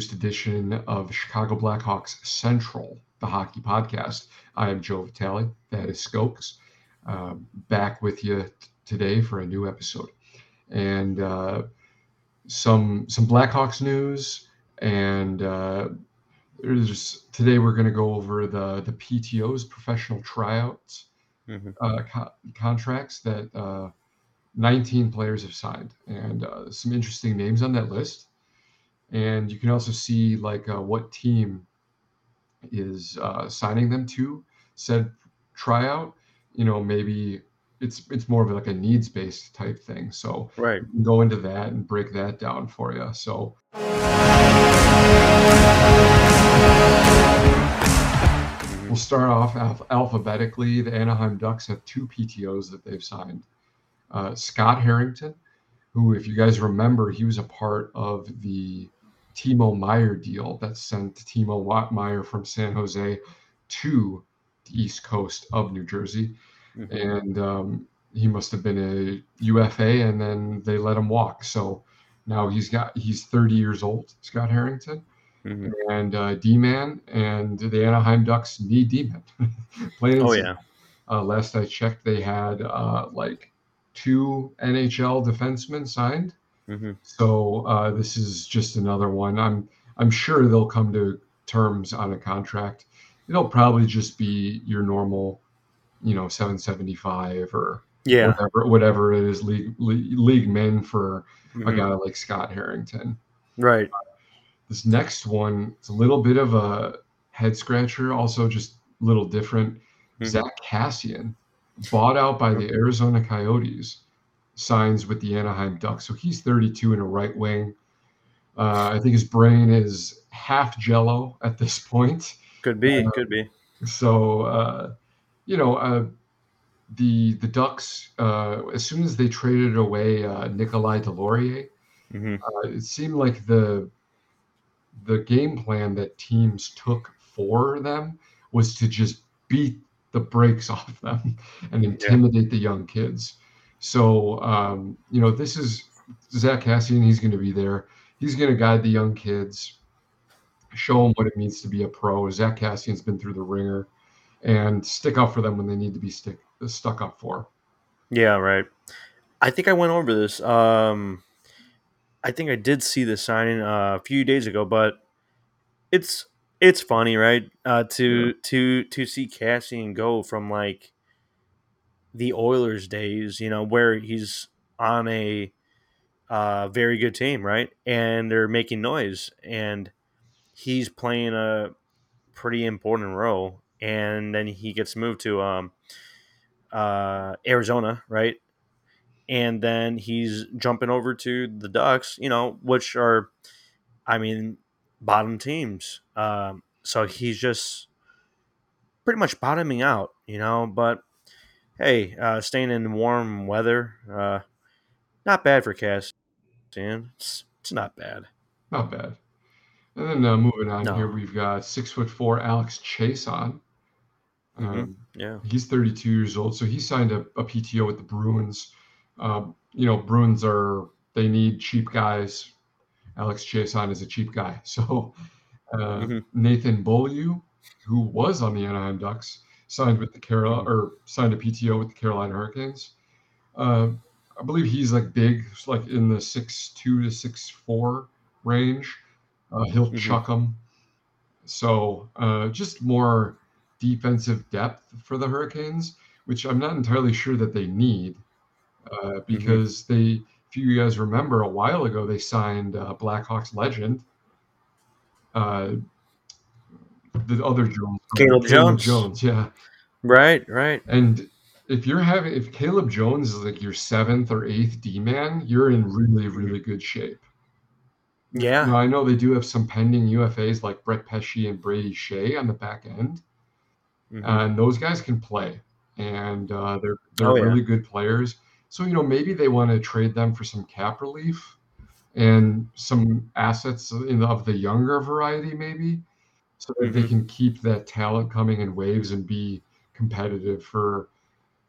newest edition of Chicago Blackhawks Central, the hockey podcast. I am Joe Vitali. That is Skoks. Uh, back with you t- today for a new episode, and uh, some some Blackhawks news. And uh, there's today we're going to go over the the PTO's professional tryouts Mhm. uh, co- contracts that uh, 19 players have signed, and uh, some interesting names on that list. And you can also see like uh, what team is uh, signing them to said tryout. You know, maybe it's it's more of like a needs based type thing. So Right. go into that and break that down for you. So we'll start off alph- alphabetically. The Anaheim Ducks have two PTOs that they've signed. Uh, Scott Harrington, who, if you guys remember, he was a part of the Timo Meier deal that sent Timo Meier from San Jose to the east coast of New Jersey. Mhm. And um, he must have been a UFA, and then they let him walk. So now he's got he's 30 years old, Scott Harrington Mhm. and uh, D-Man, and the Anaheim Ducks need D-Man. Plain and Oh yeah. Uh, last I checked, they had uh, like two NHL defensemen signed. Hmm So uh, this is just another one. I'm I'm sure they'll come to terms on a contract. It'll probably just be your normal, you know, 775 or Yeah. whatever whatever it is league league, league min for a Mhm. guy like Scott Harrington Right. this next one it's a little bit of a head scratcher also just a little different Mhm. zack kassian bought out by the arizona coyotes signs with the anaheim ducks so he's 32 in a right wing uh, i think his brain is half jello at this point Could be. Uh, Could be. so uh, you know uh, the the ducks uh, as soon as they traded away uh, nikolai deslauriers hmm uh, it seemed like the the game plan that teams took for them was to just beat the brakes off them and intimidate the young kids. So um, you know, this is Zack Kassian. He's going to be there. He's going to guide the young kids, show them what it means to be a pro. Zack Kassian's been through the ringer, and stick up for them when they need to be stick stuck up for. Yeah. Right. I think I went over this. Um, I think I did see the signing uh, a few days ago, but it's it's funny, right? Uh, to to to see Kassian go from like the Oilers days, you know, where he's on a uh, very good team, right? And they're making noise, and he's playing a pretty important role. And then he gets moved to um, uh, Arizona, right? And then he's jumping over to the Ducks, you know, which are, I mean, bottom teams. Um, so he's just pretty much bottoming out, you know. But hey, uh, staying in warm weather, uh, not bad for Cass. Dan, it's, it's not bad. Not bad. And then uh, moving on No. here, we've got six foot four Alex Chiasson. Mhm. Um, Yeah. He's 32 years old, so he signed a, a PTO with the Bruins. Um, you know, Bruins are they need cheap guys. Alex Chiasson is a cheap guy. So uh, Mhm. Nathan Beaulieu, who was on the Anaheim Ducks, signed with the Carol or signed a PTO with the Carolina Hurricanes. Uh, I believe he's like big, like in the six two to six four range. Uh, he'll Mhm. chuck them. So uh, just more defensive depth for the Hurricanes, which I'm not entirely sure that they need, uh, because they, if you guys remember, a while ago they signed uh, Blackhawks legend, uh, the other Jones, Caleb Jones. Jones, yeah. Right. Right. And if you're having, if Caleb Jones is like your seventh or eighth D man, you're in really, really good shape. Yeah. Now, I know they do have some pending UFAs like Brett Pesce and Brady Skjei on the back end, Mhm. and those guys can play, and uh, they're they're Oh, yeah. really good players. So you know maybe they want to trade them for some cap relief and some assets in the, of the younger variety, maybe, so that they Mhm. can keep that talent coming in waves and be competitive for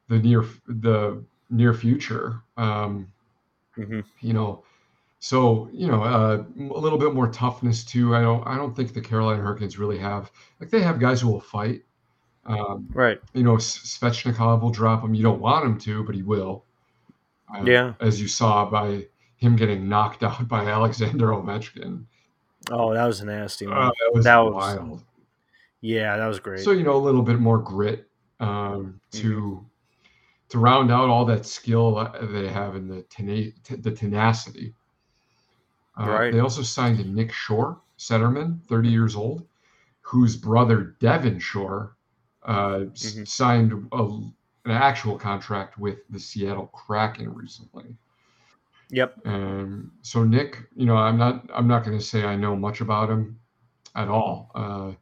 the near the near future. Um, Mhm. you know, So, you know, uh, a little bit more toughness too. I don't I don't think the Carolina Hurricanes really have like they have guys who will fight. Um, Right. you know, Svechnikov will drop him. You don't want him to, but he will. Uh, Yeah. As you saw by him getting knocked out by Alexander Ovechkin. Oh, that was a nasty one. Uh, that was That was- wild. Yeah, that was great. So you know, a little bit more grit um, to to round out all that skill they have in the tena- t- the tenacity. Uh, Right. They also signed Nick Shore, centerman, 30 years old, whose brother Devin Shore uh, s- Mhm. signed a, an actual contract with the Seattle Kraken recently. Yep. Um, so Nick, you know, I'm not I'm not going to say I know much about him at all, uh,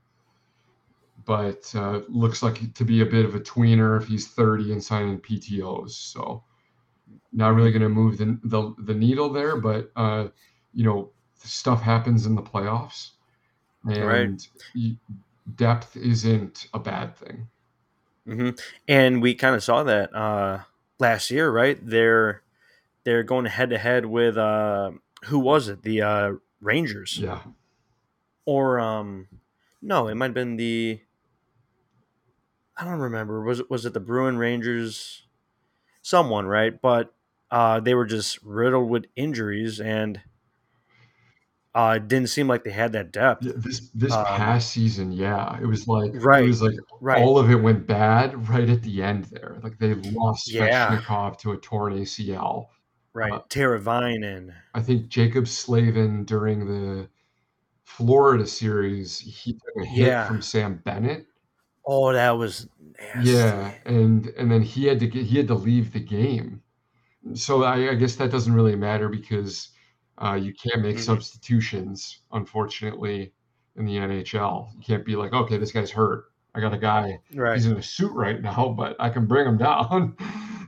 but uh, looks like to be a bit of a tweener if he's 30 and signing PTOS. So not really going to move the, the the needle there, but uh, you know, stuff happens in the playoffs, and Right. depth isn't a bad thing. hmm And we kind of saw that uh, last year, right? They're they're going head to head with uh, who was it? The uh, Rangers, Yeah, or um, no, it might have been the. I don't remember. Was it was it the Bruin Rangers? Someone, right? But uh, they were just riddled with injuries, and uh, it didn't seem like they had that depth. This this Um, past season, yeah, it was like Right, it was like right. all of it went bad right at the end there. Like they lost Yeah. Svechnikov to a torn ACL. Right, uh, Teravainen I think Jaccob Slavin during the Florida series, he took a hit Yeah. from Sam Bennett. oh, that was nasty. Yeah, and and then he had to get he had to leave the game. So I, I guess that doesn't really matter because uh, you can't make Mhm. substitutions, unfortunately, in the NHL. You can't be like, okay, this guy's hurt. I got a guy. right. He's in a suit right now, but I can bring him down.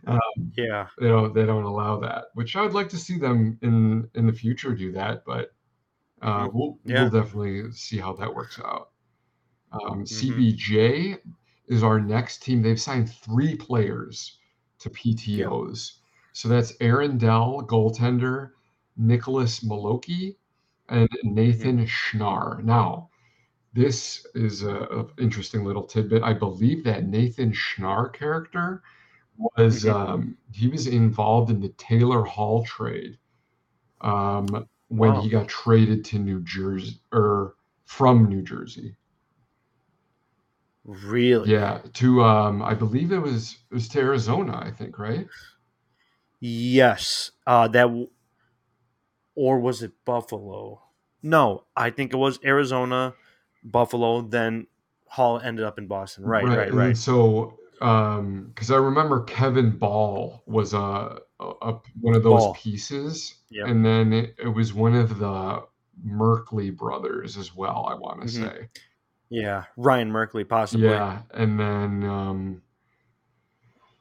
Uh, Yeah, they don't they don't allow that, which I would like to see them in in the future do that, but uh, we'll Yeah. we'll definitely see how that works out. Um, Mhm. CBJ is our next team. They've signed three players to PTOs. So that's Aaron Dell, goaltender, Nicholas Maloki, and Nathan Schnarr. Now, this is a, a interesting little tidbit. I believe that Nathan Schnarr character was Mhm. um, he was involved in the Taylor Hall trade um, when Wow. he got traded to New Jersey or from New Jersey. really. Yeah, to um, I believe it was it was to Arizona, I think, right? Yes. Uh, that, w- or was it Buffalo? No, I think it was Arizona, Buffalo. Then Hall ended up in Boston. Right, right, right. then so um, because I remember Kevin Bahl was a, a, a one of those Bahl. pieces, Yep. and then it, it was one of the Merkley brothers as well. I want to Mhm. say. Yeah, Ryan Merkley, possibly. Yeah, and then um,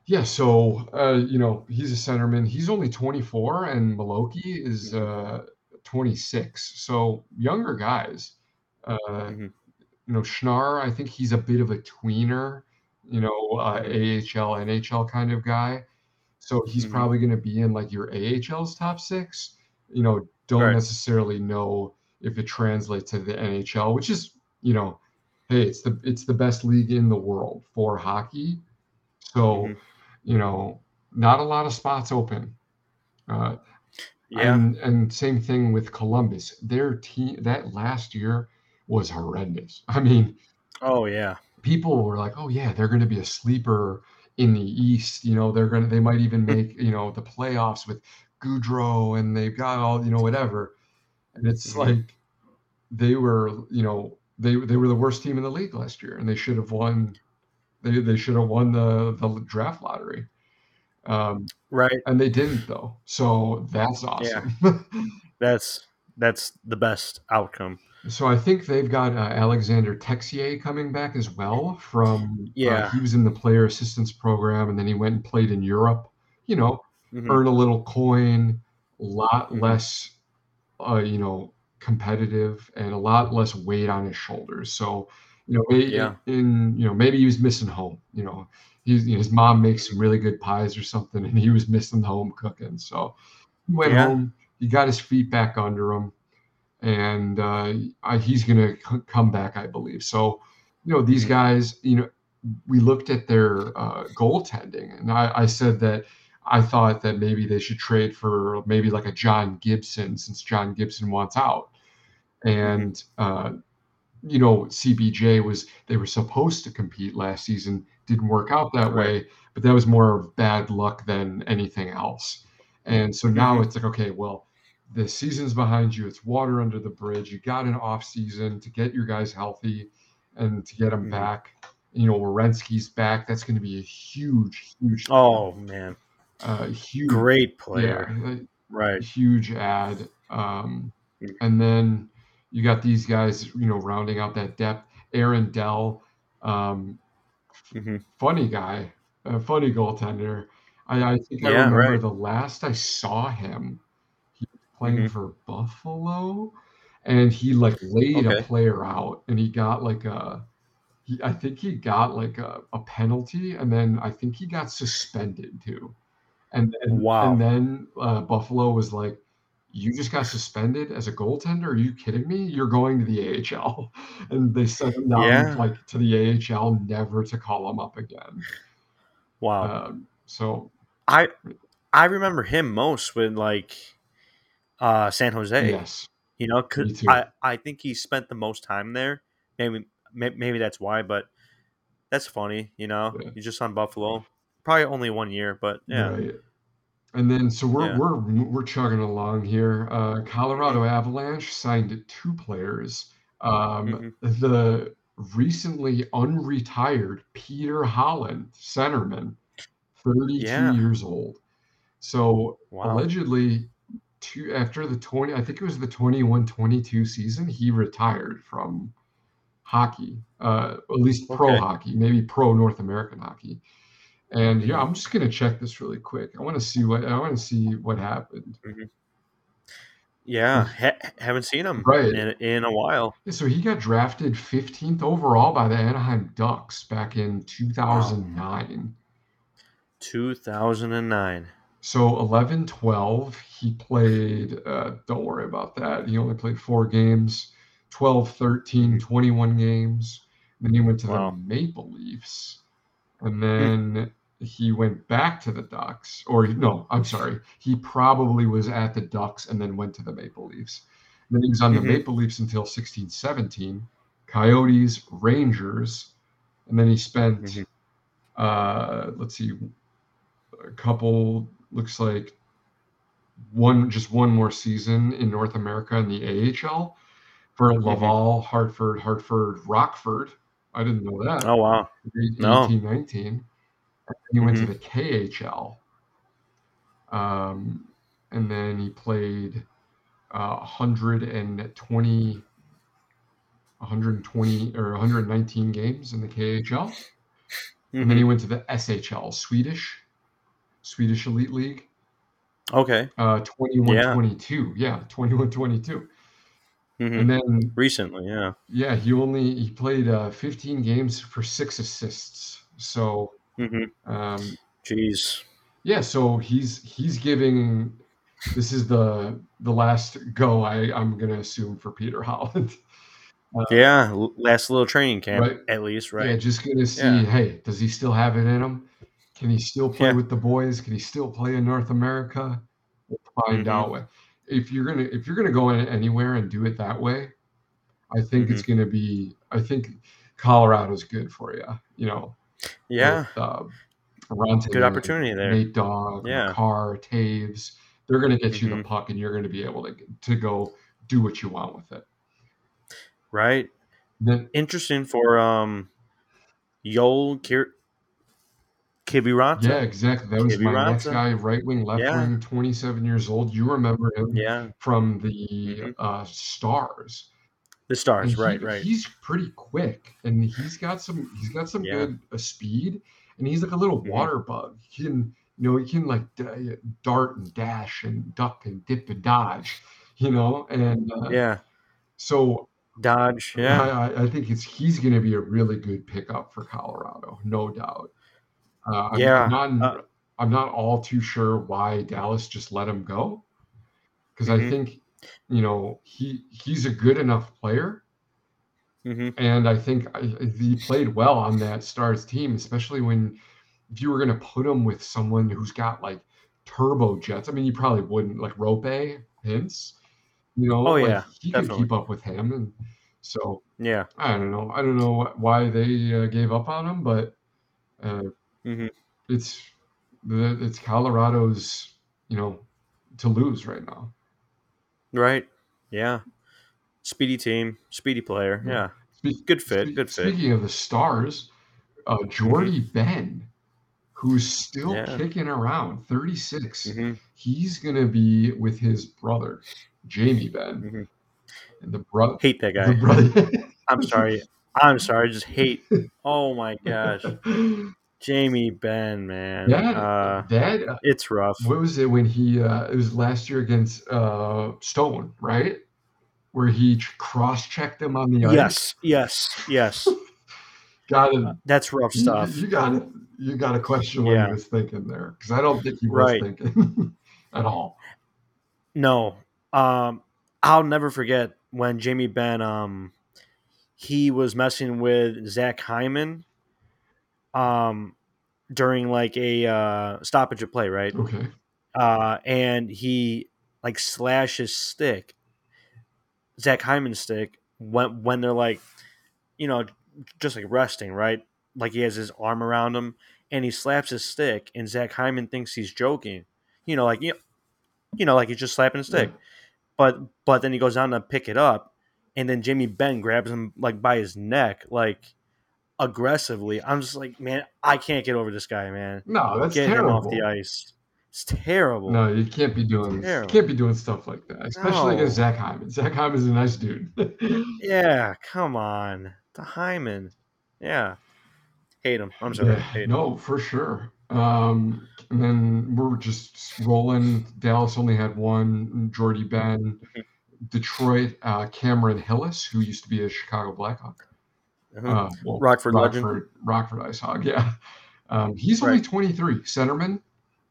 yeah, so uh, you know he's a centerman. He's only 24, and Maloki is uh, 26. So younger guys. Uh, Mhm. You know, Schnarr, I think he's a bit of a tweener. You know, uh, AHL, NHL kind of guy. So he's Mhm. probably going to be in like your AHL's top six. You know, don't Right. necessarily know if it translates to the NHL, which is you know, hey, it's the it's the best league in the world for hockey. So, Mhm. you know, not a lot of spots open. Uh, Yeah. and and same thing with Columbus. Their team that last year was horrendous. I mean, oh yeah. People were like, "Oh yeah, they're going to be a sleeper in the East. You know, they're going to they might even make you know the playoffs with Gaudreau, and they've got all you know whatever." And it's Mhm. like they were, you know, they they were the worst team in the league last year, and they should have won. They they should have won the the draft lottery. Um, Right. and they didn't though. So that's awesome. That's that's the best outcome. So I think they've got uh, Alexander Texier coming back as well from uh, Yeah. he was in the player assistance program and then he went and played in Europe. You know, Mhm. earn a little coin, a lot Mhm. less uh, you know, competitive and a lot less weight on his shoulders. So, you know, may- Yeah. in you know, maybe he was missing home, you know. He's, you know, his mom makes some really good pies or something and he was missing home cooking. So he went Yeah. home, he got his feet back under him, and uh, I, he's going to c- come back, I believe. So, you know, these guys, you know, we looked at their uh, goaltending, and I, I said that I thought that maybe they should trade for maybe like a John Gibson since John Gibson wants out. And uh, you know, CBJ was they were supposed to compete last season, didn't work out that way, but that was more of bad luck than anything else. And so now Mhm. it's like, okay, well, the season's behind you, it's water under the bridge. You got an off season to get your guys healthy and to get them Mhm. back. You know, Werenski's back. That's going to be a huge, huge, Oh man, uh, huge, great player. like, Right. huge ad. Um, Mm. and then you got these guys, you know, rounding out that depth. Aaron Dell, um, hmm funny guy, a funny goaltender. I, I think I Yeah, remember right. the last I saw him, playing Mhm. for Buffalo, and he like laid a player out, and he got like a. He, I think he got like a, a penalty, and then I think he got suspended too. And and, Wow. and then uh, Buffalo was like, "You just got suspended as a goaltender? Are you kidding me? You're going to the AHL." And they sent him down Yeah. like to the AHL, never to call him up again. Wow. Um, so I I remember him most with like uh San Jose. yes, You know, cause. I I think he spent the most time there. Maybe may- maybe that's why, but that's funny. You know, Yeah. he's just on Buffalo. Probably only one year, but yeah. right. And then so we're Yeah. we're we're chugging along here. Uh, Colorado Avalanche signed two players. Um, Mhm. the recently unretired Peter Holland, centerman, 32 Yeah. years old. So Wow. allegedly, two after the 20, I think it was the 21-22 season, he retired from hockey, uh, at least pro Okay. hockey, maybe pro North American hockey. And yeah. I'm just gonna check this really quick. I want to see what I want to see what happened. Yeah, ha- haven't seen him Right. in in a while. Yeah, so he got drafted 15th overall by the Anaheim Ducks back in 2009. 2009. So 11 12, he played, uh, don't worry about that. He only played four games, 12 13, 21 games. Then he went to Wow. the Maple Leafs. And then he went back to the Ducks. Or no, I'm sorry. He probably was at the Ducks and then went to the Maple Leafs. then he was on the Mhm. Maple Leafs until 16 17, Coyotes, Rangers. And then he spent, Mhm. uh, let's see, a couple, looks like one, just one more season in North America in the AHL for Mhm. Laval, Hartford, Hartford, Rockford. I didn't know that. Oh wow. Eight- No. 19. And then he went to Mhm. the KHL. Um, and then he played uh, 120, 120 or 119 games in the KHL. And then he Mhm. went to the SHL, Swedish, Swedish Elite League. Okay. Uh, 21 Yeah. 22. Yeah, 21 22. Mhm. And then, Recently, yeah. yeah, he only he played uh, 15 games for six assists. So, hmm um, Jeez. yeah, so he's he's giving. This is the the last go. I I'm gonna assume for Peter Holland. Uh, Yeah, last little training camp Right. at least, right? Yeah, just gonna see. Yeah. Hey, does he still have it in him? Can he still play Yeah. with the boys? Can he still play in North America? We'll find Mhm. out. If you're gonna if you're gonna go in anywhere and do it that way, I think it's Mm-hmm. gonna be. I think Colorado's good for you. You know, Yeah. with, uh, Rantanen, Good opportunity there. Nate Dogg, Yeah. Carr, Toews. They're gonna get you the Mhm. puck, and you're gonna be able to to go do what you want with it. Right. Then Interesting for um Joel Kir- Kiviranta. Yeah, exactly. That was my next guy, right wing, left Yeah. wing, 27 years old. You remember him Yeah. from the Mhm. uh, Stars. The stars, he, right, right. he's pretty quick, and he's got some he's got some Yeah. good uh, speed, and he's like a little Mhm. water bug. He can you know he can like d- dart and dash and duck and dip and dodge, you know. And uh, Yeah. so Dodge. Yeah. I, I- I think it's he's going to be a really good pickup for Colorado, no doubt. Uh, I'm Yeah, not uh, I'm not all too sure why Dallas just let him go because I think you know he he's a good enough player, Mhm. and I think I, he played well on that Stars team, especially when if you were going to put him with someone who's got like turbo jets. I mean, you probably wouldn't like Roope Hintz. You know, Oh, like yeah, he could definitely. keep up with him, and so Yeah. I don't know. I don't know why they uh, gave up on him, but uh, Mhm. it's the it's Colorado's you know to lose right now. Right. Yeah. Speedy team, speedy player. Yeah. Spe- Good fit, spe- good fit. Speaking of the stars, uh, Jordie Benn, who's still Yeah. kicking around, 36. Mhm. He's gonna be with his brother, Jamie Benn, Mhm. and the brother. Hate that guy. brother. I'm sorry. I'm sorry. I Just hate. Oh my gosh. Jamie Benn, man. Uh, Dad, uh, it's rough. what was it when he? Uh, it was last year against uh, Stone, right? Where he cross-checked him on the ice. Yes. Yes. Yes. got it. That's rough stuff. you got to You got to question what Yeah. he was thinking there, because I don't think he was Right. thinking at all. No. Um, I'll never forget when Jamie Benn um he was messing with Zach Hyman um during like a uh stoppage of play, right? Okay. Uh and he like slashes his stick, Zach Hyman's stick, when when they're like, you know, just like resting, right? Like he has his arm around him and he slaps his stick and Zach Hyman thinks he's joking. You know, like you you know, like he's just slapping his stick. But but then he goes down to pick it up, and then Jamie Benn grabs him like by his neck, like aggressively. I'm just like, man, I can't get over this guy, man. No, that's Get terrible. him off the ice. It's terrible. No, you can't be doing you can't be doing stuff like that, especially against No. Zach Hyman. Zach Hyman's a nice dude. Yeah, come on, the Hyman. Yeah, hate him. I'm sorry, Yeah, hate him. no, for sure. Um, and then we're just rolling. Dallas only had one. Jordie Benn, Mm-hmm. Detroit, uh, Cameron Hillis, who used to be a Chicago Blackhawk. Mhm. Uh, well, Rockford legend. Rockford, Rockford Ice Hog. Yeah, um, he's only 23, centerman.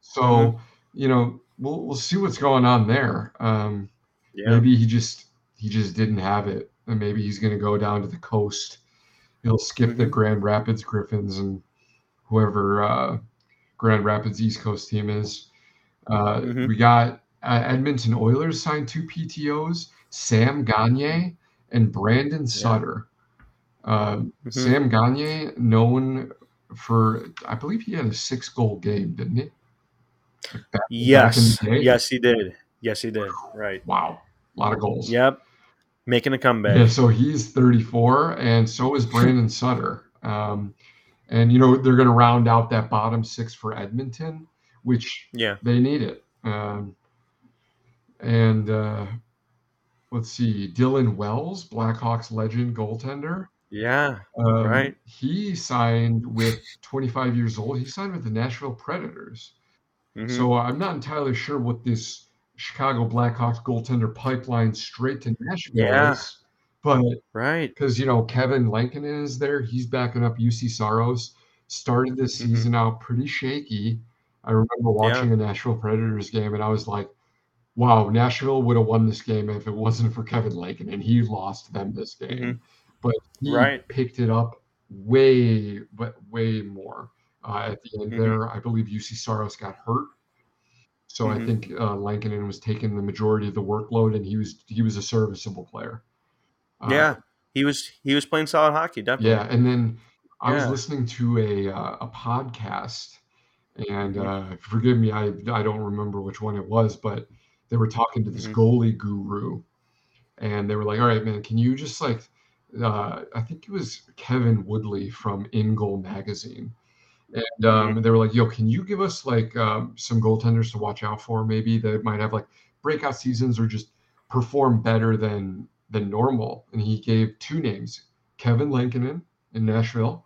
So Mhm. you know, we'll we'll see what's going on there. Um, Yeah, maybe he just he just didn't have it, and maybe he's going to go down to the coast. He'll skip the Mhm. Grand Rapids Griffins and whoever uh, Grand Rapids East Coast team is. Uh, Mhm. We got uh, Edmonton Oilers signed two PTOS: Sam Gagner and Brandon Sutter. Um, Mhm. Sam Gagner, known for, I believe he had a six-goal game, didn't he? Like back- yes, back in the day? yes, he did. Yes, he did. Right. Wow, a lot of goals. Yep, making a comeback. Yeah, so he's 34, and so is Brandon Sutter. Um, and you know they're going to round out that bottom six for Edmonton, which Yeah. they need it. Um, and uh, let's see, Dylan Wells, Blackhawks legend goaltender. Yeah. Um, Right. He signed with 25 years old. He signed with the Nashville Predators. Mhm. So I'm not entirely sure what this Chicago Blackhawks goaltender pipeline straight to Nashville Yeah. is, but right. because you know Kevin Lankinen is there, he's backing up Juuse Saros. Started this Mhm. season out pretty shaky. I remember watching a Nashville Predators game, and I was like, "Wow, Nashville would have won this game if it wasn't for Kevin Lankinen. He lost them this game, but he Mm-hmm. Right. picked it up way, but way more uh, at the end Mhm. there. I believe Juuse Saros got hurt, so I Mhm. think uh, Lankinen was taking the majority of the workload, and he was he was a serviceable player. Uh, yeah. He was he was playing solid hockey, definitely. yeah, and then I was listening to a uh, a podcast, and Mhm. uh, forgive me, I I don't remember which one it was, but they were talking to this Mhm. goalie guru, and they were like, "All right, man, can you just like, uh, I think it was Kevin Woodley from In Goal magazine." And um, they were like, "Yo, can you give us like um, some goaltenders to watch out for? Maybe that might have like breakout seasons or just perform better than than normal." And he gave two names: Kevin Lankinen in Nashville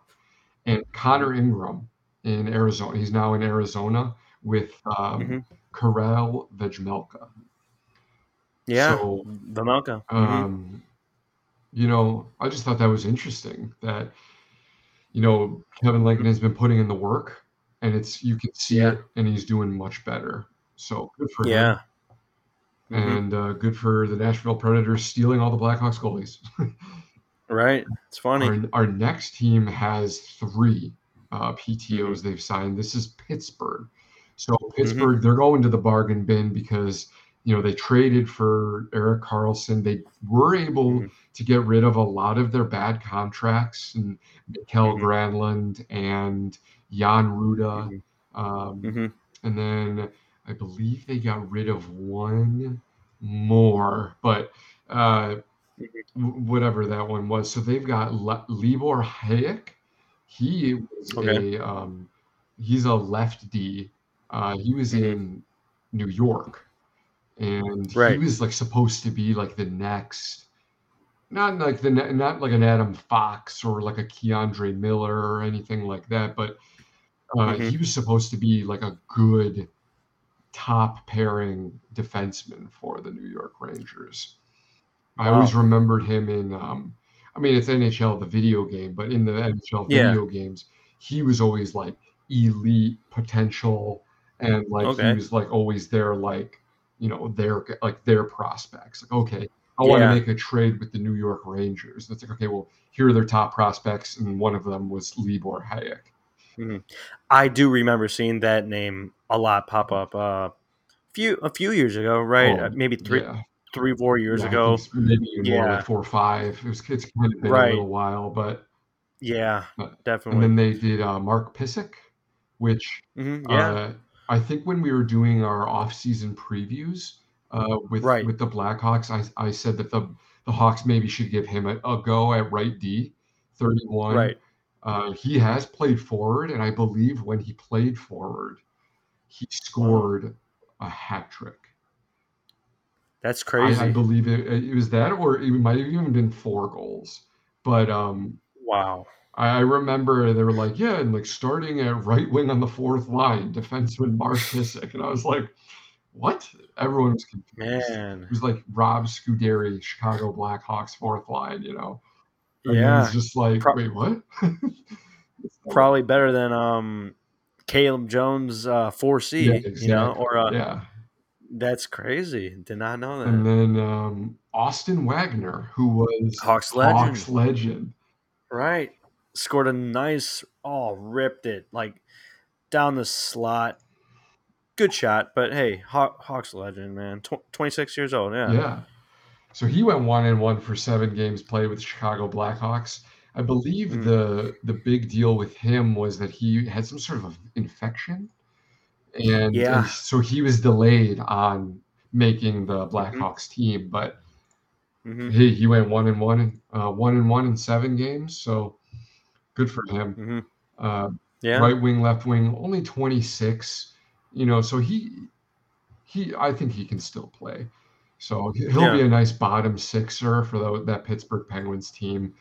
and Connor Ingram in Arizona. He's now in Arizona with um, Mhm. Karel Vejmelka. Yeah. So, the Melka. Mhm. You know, I just thought that was interesting that, you know, Kevin Lankinen has been putting in the work and it's, you can see Yeah. it and he's doing much better. So good for him. Yeah. Mhm. and uh, good for the Nashville Predators stealing all the Blackhawks goalies. Right. It's funny. our, our next team has three uh, PTOs Mhm. they've signed. This is Pittsburgh. So Mm-hmm. Pittsburgh, they're going to the bargain bin because you know they traded for Erik Karlsson. They were able Mhm. to get rid of a lot of their bad contracts and Mikael Mhm. Granlund and Jan Rutta. Mhm. Um, Mhm. and then I believe they got rid of one more, but uh, Mhm. whatever that one was. So they've got Le- Libor Hajek. He was Okay. a um, he's a left D. Uh, he was Mhm. in New York, and he was like supposed to be like the next, not like the not like an Adam Fox or like a K'Andre Miller or anything like that, but uh, Mhm. he was supposed to be like a good top pairing defenseman for the New York Rangers. I always remembered him in, um, I mean, it's NHL, the video game, but in the NHL Yeah. video games, he was always like elite potential, and like he was like always there, like you know, their like their prospects. Like, okay, I want to make a trade with the New York Rangers. It's like, okay, well, here are their top prospects, and one of them was Libor Hajek. I do remember seeing that name a lot pop up. Uh, few a few years ago, right? Oh, Uh, maybe three, yeah, three, four years yeah, ago. maybe even more like four or five. It was it's kind of been a little while, but Yeah, and definitely. then they did uh, Mark Pysyk, which hmm Yeah. Uh, I think when we were doing our off-season previews uh, with Right. with the Blackhawks, I, I said that the the Hawks maybe should give him a, a go at right D, 31. Right. Uh, he has played forward, and I believe when he played forward, he scored a hat trick. That's I, crazy. I believe it, it was that, or it might have even been four goals. But um, wow. I remember they were like, yeah, and like starting at right wing on the fourth line, defenseman Mark Pysyk. And I was like, what? Everyone was confused. Man. It was like Rob Scuderi, Chicago Blackhawks fourth line, you know? And it Yeah. was just like, Pro- wait, what? Probably better than um Caleb Jones uh 4C, yeah, you know, or uh Yeah. that's crazy. Did not know that. And then um, Austin Wagner, who was Hawks legend. Hawks legend. Right. Scored a nice oh, ripped it like down the slot. Good shot, but hey, Haw- Hawks legend, man. Tw- 26 years old, yeah. Yeah. So he went one and one for seven games played with Chicago Blackhawks. I believe Mm. the the big deal with him was that he had some sort of infection, and, Yeah. and so he was delayed on making the Mm-hmm. Blackhawks team. But hmm he he went one and one, uh, one and one in seven games. So good for him. hmm Uh, Yeah. right wing, left wing, only 26. You know, so he he I think he can still play. So he- he'll be a nice bottom sixer for tho- that Pittsburgh Penguins team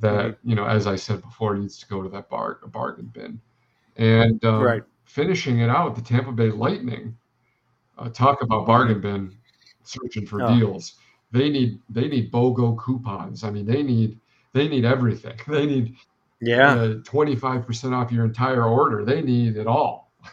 that, Mm-hmm. you know, as I said before, needs to go to that bar- bargain bin. And um, Right. finishing it out, the Tampa Bay Lightning. Uh, talk about bargain bin, searching for Mm-hmm. Oh. deals. They need they need BOGO coupons. I mean, they need they need everything. They need Yeah. twenty five percent off your entire order. They need it all.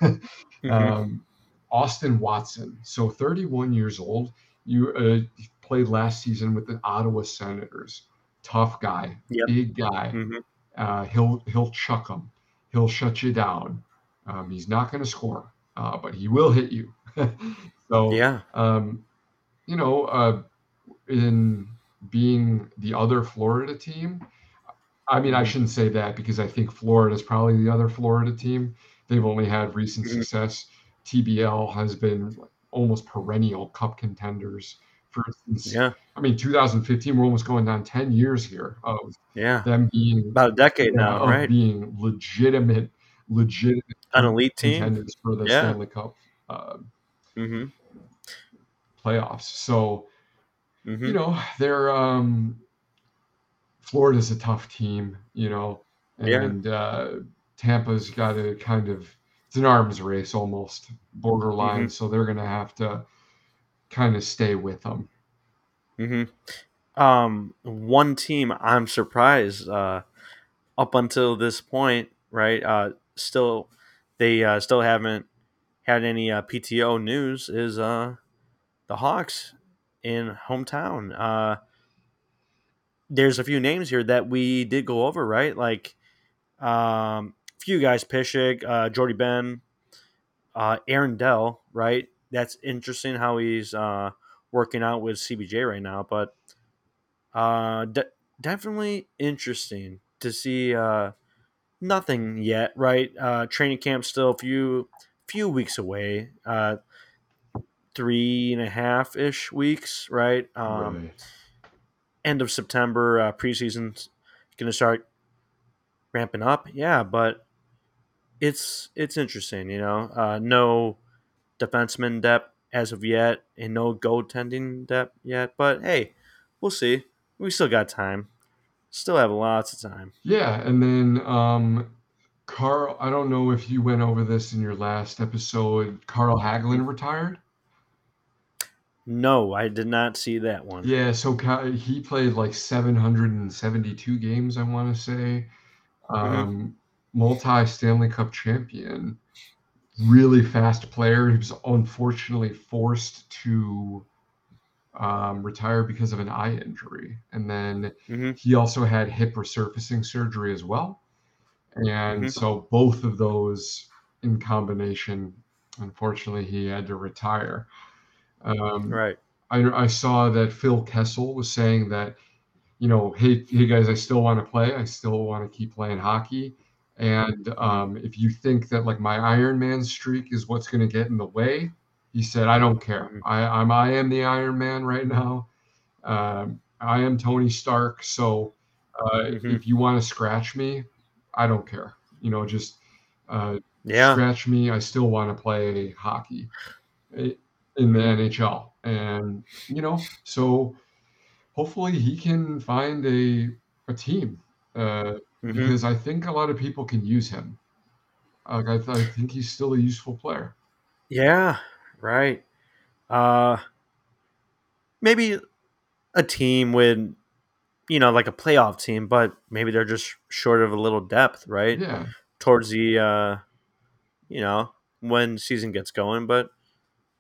Mhm. um, Austin Watson, so 31 years old. You uh, played last season with the Ottawa Senators. Tough guy, Yep. big guy. Mhm. Uh, he'll he'll chuck him. He'll shut you down. Um, he's not going to score, uh, but he will hit you. so Yeah. um, you know, uh, in being the other Florida team, I mean, I shouldn't say that because I think Florida is probably the other Florida team. They've only had recent Mhm. success. TBL has been almost perennial cup contenders for instance, Yeah. I mean, 2015. We're almost going on 10 years here of Yeah. them being About a decade now, right? being legitimate, legitimate An elite team. contenders for the Yeah. Stanley Cup uh, hmm playoffs. So hmm you know they're um florida's a tough team you know Yeah. and uh tampa's got to kind of it's an arms race almost borderline Mhm. so they're gonna have to kind of stay with them hmm Um, one team I'm surprised uh, up until this point, right? Uh, still, they uh, still haven't had any uh, PTO news. Is uh, the the Hawks in hometown. Uh, there's a few names here that we did go over, right? Like um, a few guys, Pysyk, uh, Jordie Benn, uh, Aaron Dell, right? That's interesting how he's uh, working out with CBJ right now, but uh, de- definitely interesting to see. Uh, nothing yet, right? Uh, training camp still a few few weeks away. Uh, three and a half ish weeks, right? Um, right. End of September, uh, preseason's going to start ramping up. Yeah, but it's it's interesting, you know. Uh, no defenseman depth as of yet, and no goaltending depth yet. But hey, we'll see. We still got time. Still have lots of time. Yeah, and then um, Carl. I don't know if you went over this in your last episode. Carl Hagelin retired. No, I did not see that one. Yeah, so he played like 772 games, I want to say. Um, Multi Stanley Cup champion, really fast player. He was unfortunately forced to um, retire because of an eye injury. And then Mhm. he also had hip resurfacing surgery as well. And Mhm. so both of those in combination, unfortunately, he had to retire. Um, Right. I, I saw that Phil Kessel was saying that, you know, hey, hey guys, I still want to play. I still want to keep playing hockey. And um, if you think that like my Iron Man streak is what's going to get in the way, he said, I don't care. Mhm. I, I'm I am the Iron Man right now. Um, I am Tony Stark. So uh, Mhm. if you want to scratch me, I don't care. You know, just uh, Yeah. scratch me. I still want to play hockey in the NHL, and you know, so hopefully he can find a a team uh, Mhm. because I think a lot of people can use him. Like I, th- I think he's still a useful player. Yeah. Right. Uh, maybe a team with, you know, like a playoff team, but maybe they're just short of a little depth, right? Yeah, Towards the, uh, you know, when season gets going, but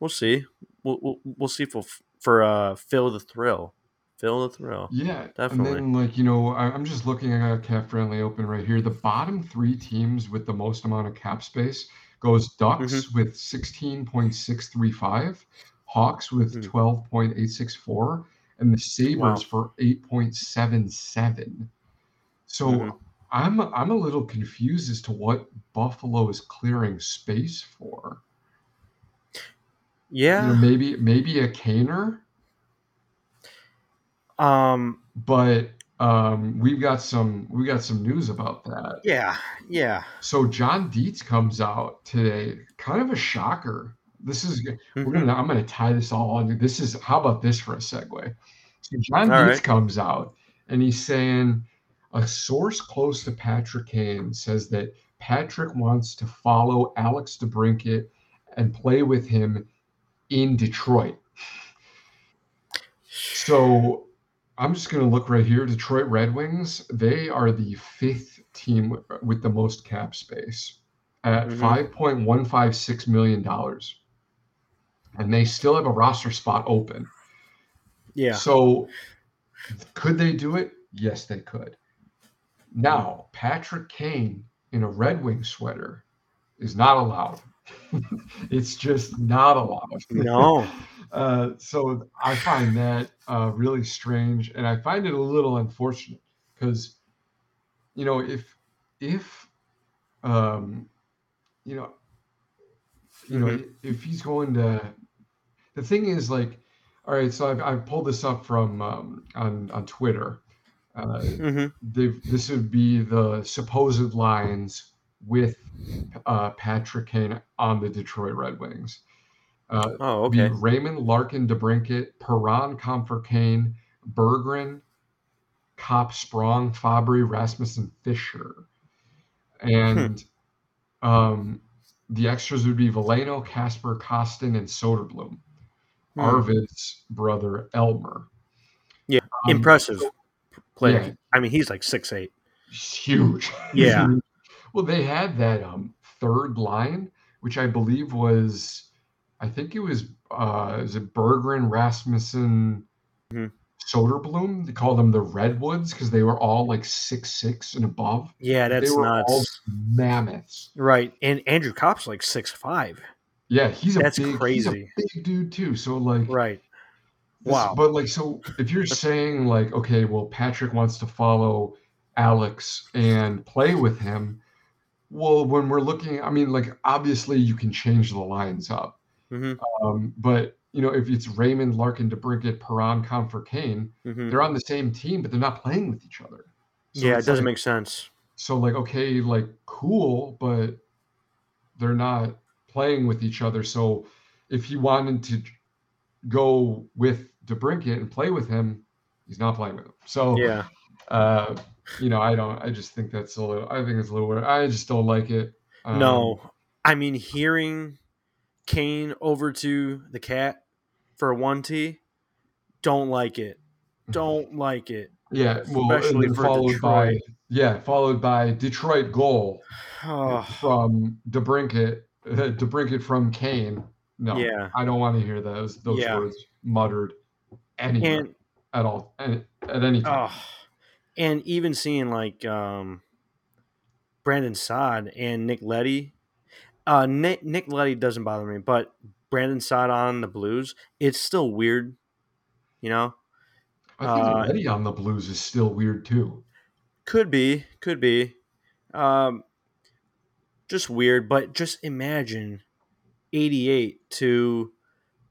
we'll see. We'll, we'll, we'll see for for uh, Phil the Thrill. Phil the Thrill. yeah. Definitely. And then like you know, I, I'm just looking. I got a cap friendly open right here. The bottom three teams with the most amount of cap space goes Ducks with 16.635, Hawks with Mhm. 12.864, and the Sabres Wow. for 8.77. So Mhm. I'm I'm a little confused as to what Buffalo is clearing space for. Yeah. maybe maybe a Kaner, Um. but um, we've got some we got some news about that. Yeah. Yeah. So John Dietz comes out today, kind of a shocker. This is we're Mhm. gonna I'm gonna tie this all on. This is how about this for a segue? So John All Dietz right. comes out and he's saying a source close to Patrick Kane says that Patrick wants to follow Alex DeBrincat and play with him in Detroit. So I'm just going to look right here. Detroit Red Wings, they are the fifth team with- the most cap space at Mhm. $5.156 million. And they still have a roster spot open. Yeah. So could they do it? Yes, they could. Now, Patrick Kane in a Red Wing sweater is not allowed. It's just not allowed. No. Uh, so I find that uh, really strange, and I find it a little unfortunate because, you know, if if um, you know, you know, Mhm. if he's going to, the thing is like, all right. So I've, I've pulled this up from um, on on Twitter. Uh, hmm this would be the supposed lines with uh, Patrick Kane on the Detroit Red Wings. Uh, Oh, okay. Raymond Larkin DeBrincat, Perron Compher Kane, Berggren, Copp Sprong, Fabbri, Rasmussen Fischer. And um, the extras would be Veleno, Kasper, Kostin, and Soderblom. Hmm. Arvid's brother Elmer. Yeah, Um, Impressive player. yeah. I mean, he's like six eight. He's huge. Yeah. Well, they had that um, third line, which I believe was, I think it was uh is it Berggren, Rasmussen, Mhm. Soderblom? They called them the Redwoods because they were all like six six and above. Yeah, that's They were all mammoths. Right. And Andrew Copp's like six five. Yeah, he's a That's big, crazy. He's a big dude too. So like, Right. this- Wow. But like, so if you're saying like, okay, well, Patrick wants to follow Alex and play with him, well, when we're looking, I mean, like, obviously you can change the lines up. hmm Um, but you know, if it's Raymond, Larkin, DeBrincat, Perron, Compher, Kane, hmm they're on the same team, but they're not playing with each other. So yeah, it doesn't like- make sense. so like okay like cool but they're not playing with each other so if he wanted to go with DeBrincat and play with him he's not playing with him so Yeah. uh you know I don't I just think that's a little I think it's a little weird I just don't like it Um, No. I mean, hearing Kane over to the cat for a one T, don't like it. Don't like it. yeah well especially followed by Detroit. yeah followed by Detroit goal Oh, from DeBrincat DeBrincat from Kane no Yeah. I don't want to hear those those Yeah. words muttered anywhere and at all at, at any time. oh, and even seeing like um, Brandon Saad and Nick Leddy. Uh, Nick Nick Leddy doesn't bother me, but Brandon Saad on the Blues, it's still weird. You know, I think uh, Leddy on the Blues is still weird too. Could be, could be. Um, just weird, but just imagine 88 to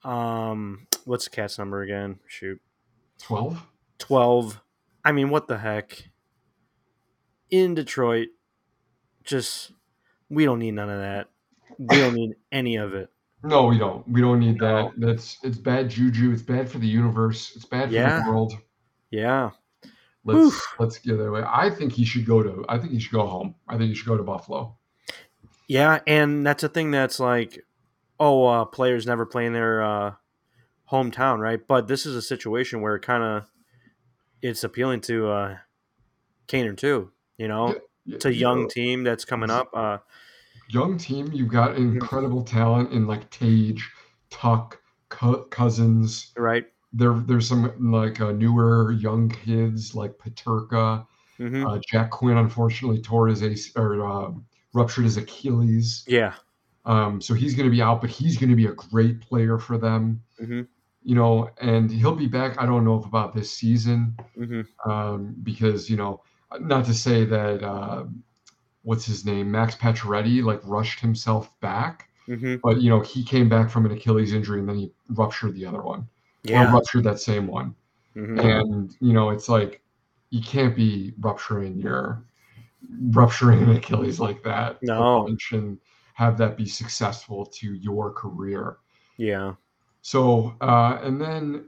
um what's the cat's number again? Shoot. Twelve. 12. I mean, what the heck? In Detroit, just we don't need none of that. We don't need any of it. No, we don't. We don't need that. That's it's bad juju. It's bad for the universe. It's bad for Yeah. the world. Yeah. Let's Oof. let's get that way. I think he should go to. I think he should go home. I think he should go to Buffalo. Yeah, and that's a thing that's like, oh, uh, players never play in their uh, hometown, right? But this is a situation where it kind of it's appealing to uh, Kaner too. You know, Yeah, it's a you young know, team that's coming up. Uh, young team. You've got incredible talent in like Tage, Tuch, Co- Cozens. right? There, there's some like uh, newer young kids like Peterka. hmm Uh, Jack Quinn unfortunately tore his ace or uh, ruptured his Achilles, yeah. um, so he's going to be out. But he's going to be a great player for them, hmm you know. And he'll be back. I don't know if about this season hmm um, because you know, not to say that uh, what's his name, Max Pacioretty, like rushed himself back, hmm but you know he came back from an Achilles injury and then he ruptured the other one, or Yeah. ruptured that same one. hmm and you know it's like you can't be rupturing your rupturing an achilles like that No. and have that be successful to your career Yeah. So uh and then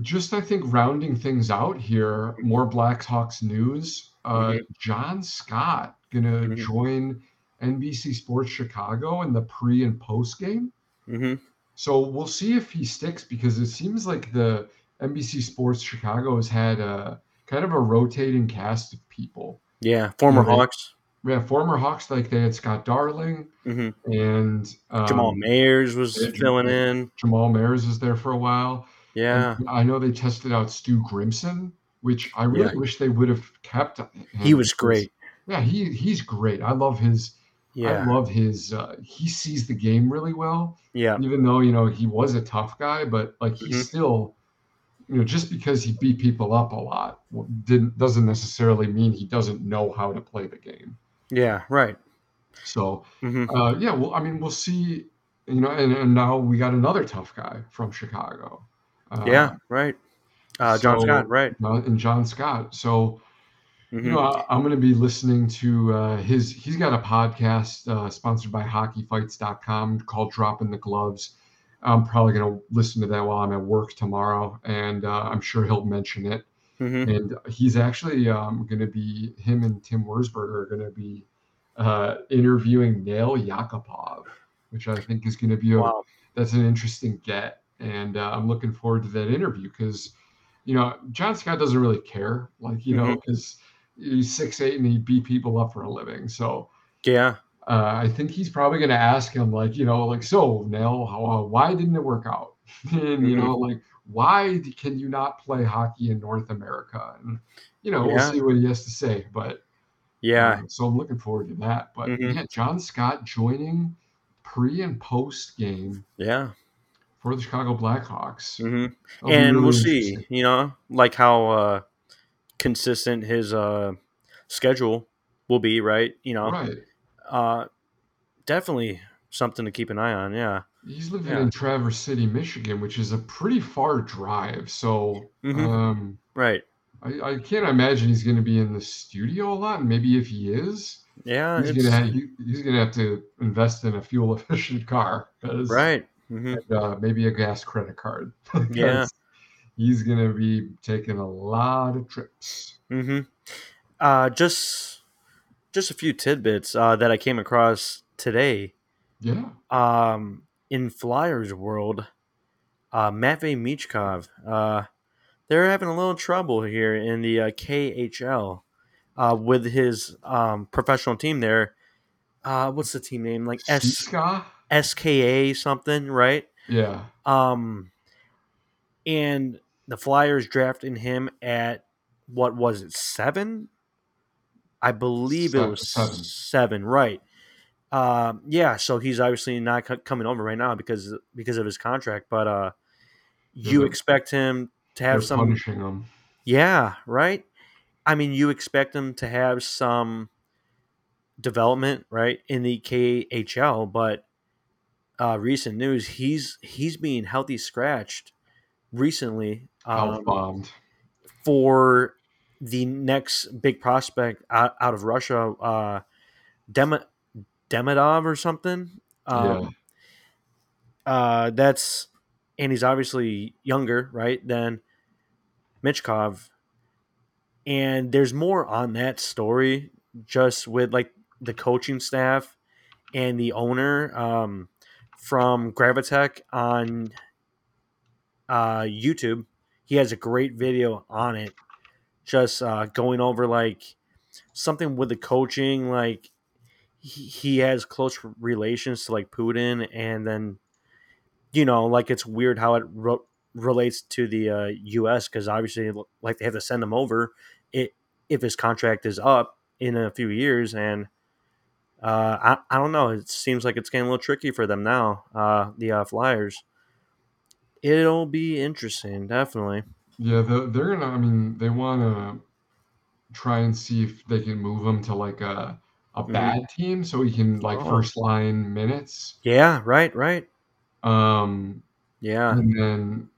just i think rounding things out here more blackhawks news uh Mhm. john scott gonna Mhm. join nbc sports chicago in the pre and post game hmm so we'll see if he sticks because it seems like the NBC Sports Chicago has had a kind of a rotating cast of people. Yeah. Former Yeah, they- Hawks. Yeah, former Hawks like they had Scott Darling hmm and um, Jamal Mayers was filling in. Jamal Mayers was there for a while. Yeah. And I know they tested out Stu Grimson, which I really Yeah. wish they would have kept. Him He was great. Yeah, he he's great. I love his. Yeah. I love his. Uh, he sees the game really well. Yeah. even though you know he was a tough guy, but like he Mhm. still, you know, just because he beat people up a lot didn't doesn't necessarily mean he doesn't know how to play the game. Yeah. Right. So hmm uh, yeah, well, I mean, we'll see. You know, and, and now we got another tough guy from Chicago. Uh, yeah. Right. Uh, John so- Scott. Right. uh, and John Scott. So hmm you know, I, I'm going to be listening to uh, his. He's got a podcast uh, sponsored by HockeyFights.com called "Dropping the Gloves." I'm probably going to listen to that while I'm at work tomorrow, and uh, I'm sure he'll mention it. Hmm And he's actually um, going to be him and Tim Wurzberger are going to be uh, interviewing Nail Yakupov, which I think is going to be a, Wow. that's an interesting get, and uh, I'm looking forward to that interview because, you know, John Scott doesn't really care, like you know, Mhm. because he's six eight and he beat people up for a living. So, Yeah. uh, I think he's probably going to ask him, like, you know, like, so Nail, how, uh, why didn't it work out? and you Mhm. know, like, why can you not play hockey in North America? And you know, we'll see what he has to say. But Yeah. uh, so I'm looking forward to that. But Mhm. yeah, John Scott joining pre and post game Yeah. for the Chicago Blackhawks. hmm be And we'll see, you know, like how uh, consistent his uh, schedule will be, right? You know, Right. uh, definitely something to keep an eye on. Yeah. He's living Yeah. in Traverse City, Michigan, which is a pretty far drive. So Mhm. um, Right. I, I can't imagine he's going to be in the studio a lot. And maybe if he is, Yeah. he's have, he, he's gonna have to invest in a fuel efficient car, right. hmm and, uh, maybe a gas credit card. yeah, he's gonna be taking a lot of trips. hmm Uh, just just a few tidbits uh, that I came across today. Yeah, Um, in Flyers world, uh, Matvey Michkov, uh, they're having a little trouble here in the uh, KHL uh, with his um, professional team there. Uh, what's the team name? Like S SKA something, right? Yeah, Um, and the Flyers drafting him at what was it seven? I believe it was seven. seven, right? Um, yeah, so he's obviously not co- coming over right now because because of his contract, but uh, you they're- expect him to have some, punishing him. yeah, right. I mean, you expect him to have some development, right, in the KHL, but uh, recent news, he's he's being healthy scratched recently um, bombed. for the next big prospect out, out of Russia, uh, Dem- Demidov or something. Um, yeah, uh, that's and he's obviously younger, right, than Michkov. And there's more on that story, just with like the coaching staff and the owner um, from Gravitech on uh, YouTube. He has a great video on it, just uh, going over like something with the coaching, like he, has close relations to like Putin, and then you know, like it's weird how it relates to the uh, U.S. because obviously, like they have to send him over it if his contract is up in a few years, and uh, I I don't know. It seems like it's getting a little tricky for them now. Uh, the uh, Flyers. It'll be interesting, definitely. yeah. They're, they're gonna. I mean, they want to try and see if they can move him to like a a Mhm. bad team so he can like Oh. first line minutes. Yeah, right, right. Um, Yeah, and then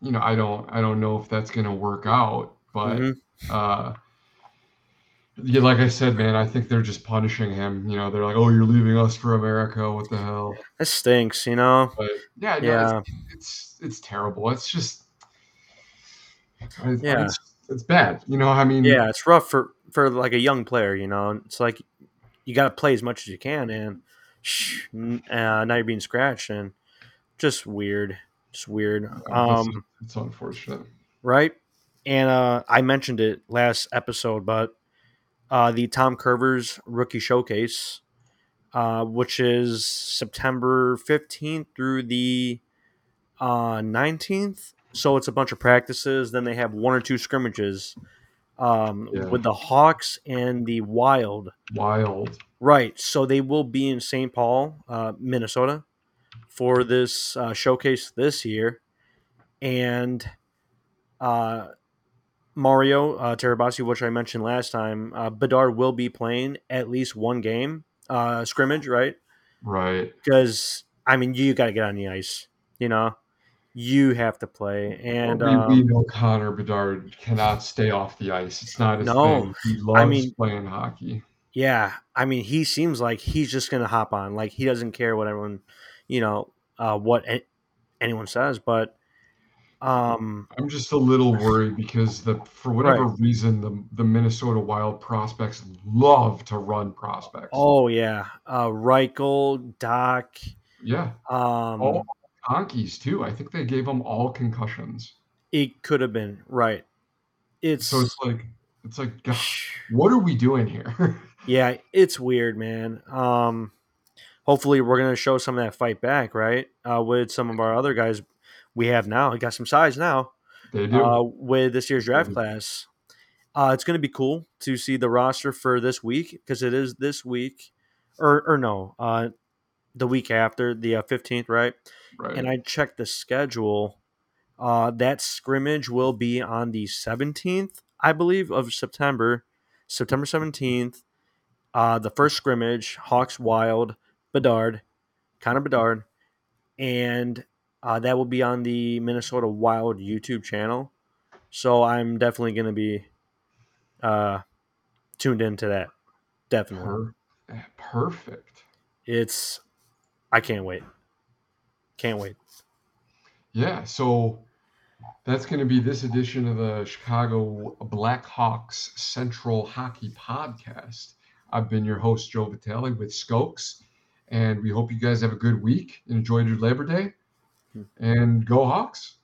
you know i don't i don't know if that's going to work out but Mhm. uh yeah like i said man i think they're just punishing him you know they're like oh you're leaving us for america what the hell that stinks. You know. but yeah, no, Yeah. it's, it's it's terrible it's just I- Yeah. it's, it's bad you know i mean Yeah, it's rough for for like a young player. You know, it's like you got to play as much as you can, and shh, uh, now you're being scratched, and just weird, just weird. it's, Um, it's unfortunate right? And uh, I mentioned it last episode, but uh, the Tom Kurvers Rookie Showcase, uh, which is September 15th through the uh, 19th. So it's a bunch of practices. Then they have one or two scrimmages um, Yeah. with the Hawks and the Wild. wild Right. So they will be in St. Paul, uh, Minnesota, for this uh, showcase this year, and uh, Mario uh, Terabasi, which I mentioned last time, uh, Bedard will be playing at least one game uh, scrimmage, right? right Because I mean, you got to get on the ice. You know, you have to play, and we, um, we know Connor Bedard cannot stay off the ice. It's not his No. thing. He loves mean- playing hockey. Yeah, I mean, he seems like he's just gonna hop on. Like he doesn't care what everyone, you know, uh, what a- anyone says. But, um, I'm just a little worried because the for whatever Right. reason the the Minnesota Wild prospects love to run prospects. oh yeah, uh, Reichel, Dach, yeah, um, all honkies too. I think they gave them all concussions. it could have been right. It's So it's like it's like, gosh, what are we doing here? Yeah, it's weird, man. Um, hopefully, we're gonna show some of that fight back, right? Uh, with some of our other guys we have now. We got some size now. They do. Uh, with this year's draft class, uh, it's gonna be cool to see the roster for this week because it is this week, or or no, uh, the week after the fifteenth, right? right. And I checked the schedule. Uh, that scrimmage will be on the seventeenth, I believe, of September, September seventeenth. Uh, the first scrimmage, Hawks Wild, Bedard, Connor Bedard, and uh, that will be on the Minnesota Wild YouTube channel. So I'm definitely going to be uh, tuned into that. Definitely, eh, perfect. it's I can't wait. Can't wait. Yeah. So that's going to be this edition of the Chicago Blackhawks Central Hockey Podcast. I've been your host, Joe Vitali with Skoks, and we hope you guys have a good week and enjoyed your Labor Day. Hmm. And go Hawks.